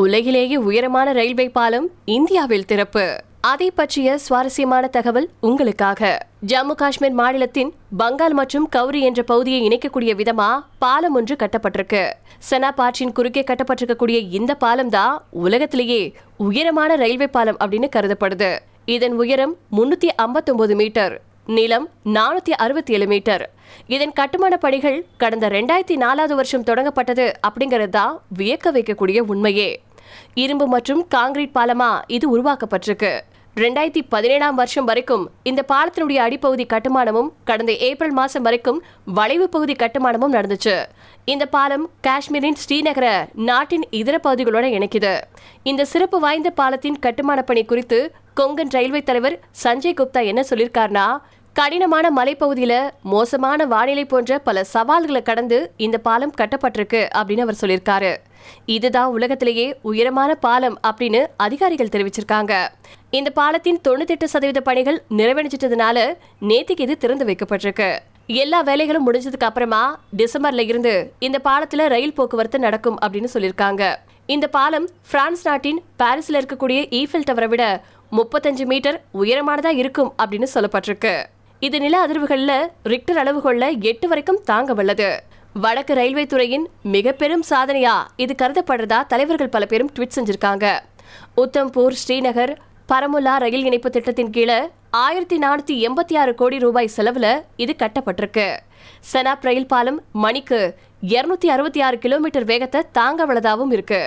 உலகிலேயே உயரமான ரயில்வே பாலம் இந்தியாவில் திறப்பு. அதை பற்றிய சுவாரஸ்யமான தகவல் உங்களுக்காக. ஜம்மு காஷ்மீர் மாநிலத்தின் பங்கால் மற்றும் கௌரி என்ற பகுதியை இணைக்கக்கூடிய விதமா பாலம் ஒன்று கட்டப்பட்டிருக்கு. செனாப் ஆற்றின் குறுக்கே கட்டப்பட்டிருக்கக்கூடிய இந்த பாலம் தான் உலகத்திலேயே உயரமான ரயில்வே பாலம் அப்படின்னு கருதப்படுது. இதன் உயரம் முன்னூத்தி ஐம்பத்தொன்பது மீட்டர் நீளம் நானூத்தி அறுபத்தி ஏழு மீட்டர். இதன் கட்டுமான பணிகள் கடந்த ரெண்டாயிரத்தி நாலாவது வருஷம் தொடங்கப்பட்டது அப்படிங்கிறது தான் வியக்க வைக்கக்கூடிய உண்மையே. இரும்பு மற்றும் காங்கிரீட் பாலமா? இது உருவாக்கப்பட்டிருக்கு. ரெண்டாயிரத்தி பதினேழாம் வருஷம் வரைக்கும் இந்த பாலத்தினுடைய அடிப்பகுதி கட்டுமானமும் கடந்த ஏப்ரல் மாசம் வரைக்கும் வளைவு பகுதி கட்டுமானமும் நடந்துச்சு. இந்த பாலம் காஷ்மீரின் ஸ்ரீநகர நாட்டின் இதர பகுதிகளோட இணைக்குது. இந்த சிறப்பு வாய்ந்த பாலத்தின் கட்டுமான பணி குறித்து கொங்கன் ரயில்வே தலைவர் சஞ்சய் குப்தா என்ன சொல்லியிருக்காருனா கடினமான மலைப்பகுதியில மோசமான வானிலை போன்ற பல சவால்களை கடந்து இந்த பாலம் கட்டப்பட்டிருக்கு அப்படின்னு அவர் சொல்லியிருக்காரு. இதுதான் உலகத்திலேயே உயரமான பாலம் அப்படின்னு அதிகாரிகள் தெரிவிச்சிருக்காங்க. இந்த பாலத்தின் தொண்ணூத்தெட்டு சதவீத பணிகள் நிறைவடைஞ்சிட்டதுனால நேத்திக்கு இது திறந்து வைக்கப்பட்டிருக்கு. எல்லா வேலைகளும் முடிஞ்சதுக்கு அப்புறமா டிசம்பர்ல இருந்து இந்த பாலத்துல ரயில் போக்குவரத்து நடக்கும் அப்படின்னு சொல்லியிருக்காங்க. இந்த பாலம் பிரான்ஸ் நாட்டின் பாரிஸ்ல இருக்கக்கூடிய ஈஃபில் டவரை விட முப்பத்தஞ்சு மீட்டர் உயரமானதா இருக்கும் அப்படின்னு சொல்லப்பட்டிருக்கு. இது நில அதிர்வுகளில் ரிக்டர் அளவுகொள்ள எட்டு வரைக்கும் தாங்க வல்லது. வடக்கு ரயில்வே துறையின் மிக பெரும் சாதனையா இது கருதப்படுறதா தலைவர்கள் பல பேரும் ட்வீட் செஞ்சிருக்காங்க. உத்தம்பூர் ஸ்ரீநகர் பரமுல்லா ரயில் இணைப்பு திட்டத்தின் கீழே ஆயிரத்தி நானூத்தி எண்பத்தி ஆறு கோடி ரூபாய் செலவுல இது கட்டப்பட்டிருக்கு. செனாப் ரயில் பாலம் மணிக்கு இருநூத்தி அறுபத்தி ஆறு கிலோமீட்டர் வேகத்தை தாங்க வல்லதாவும் இருக்கு.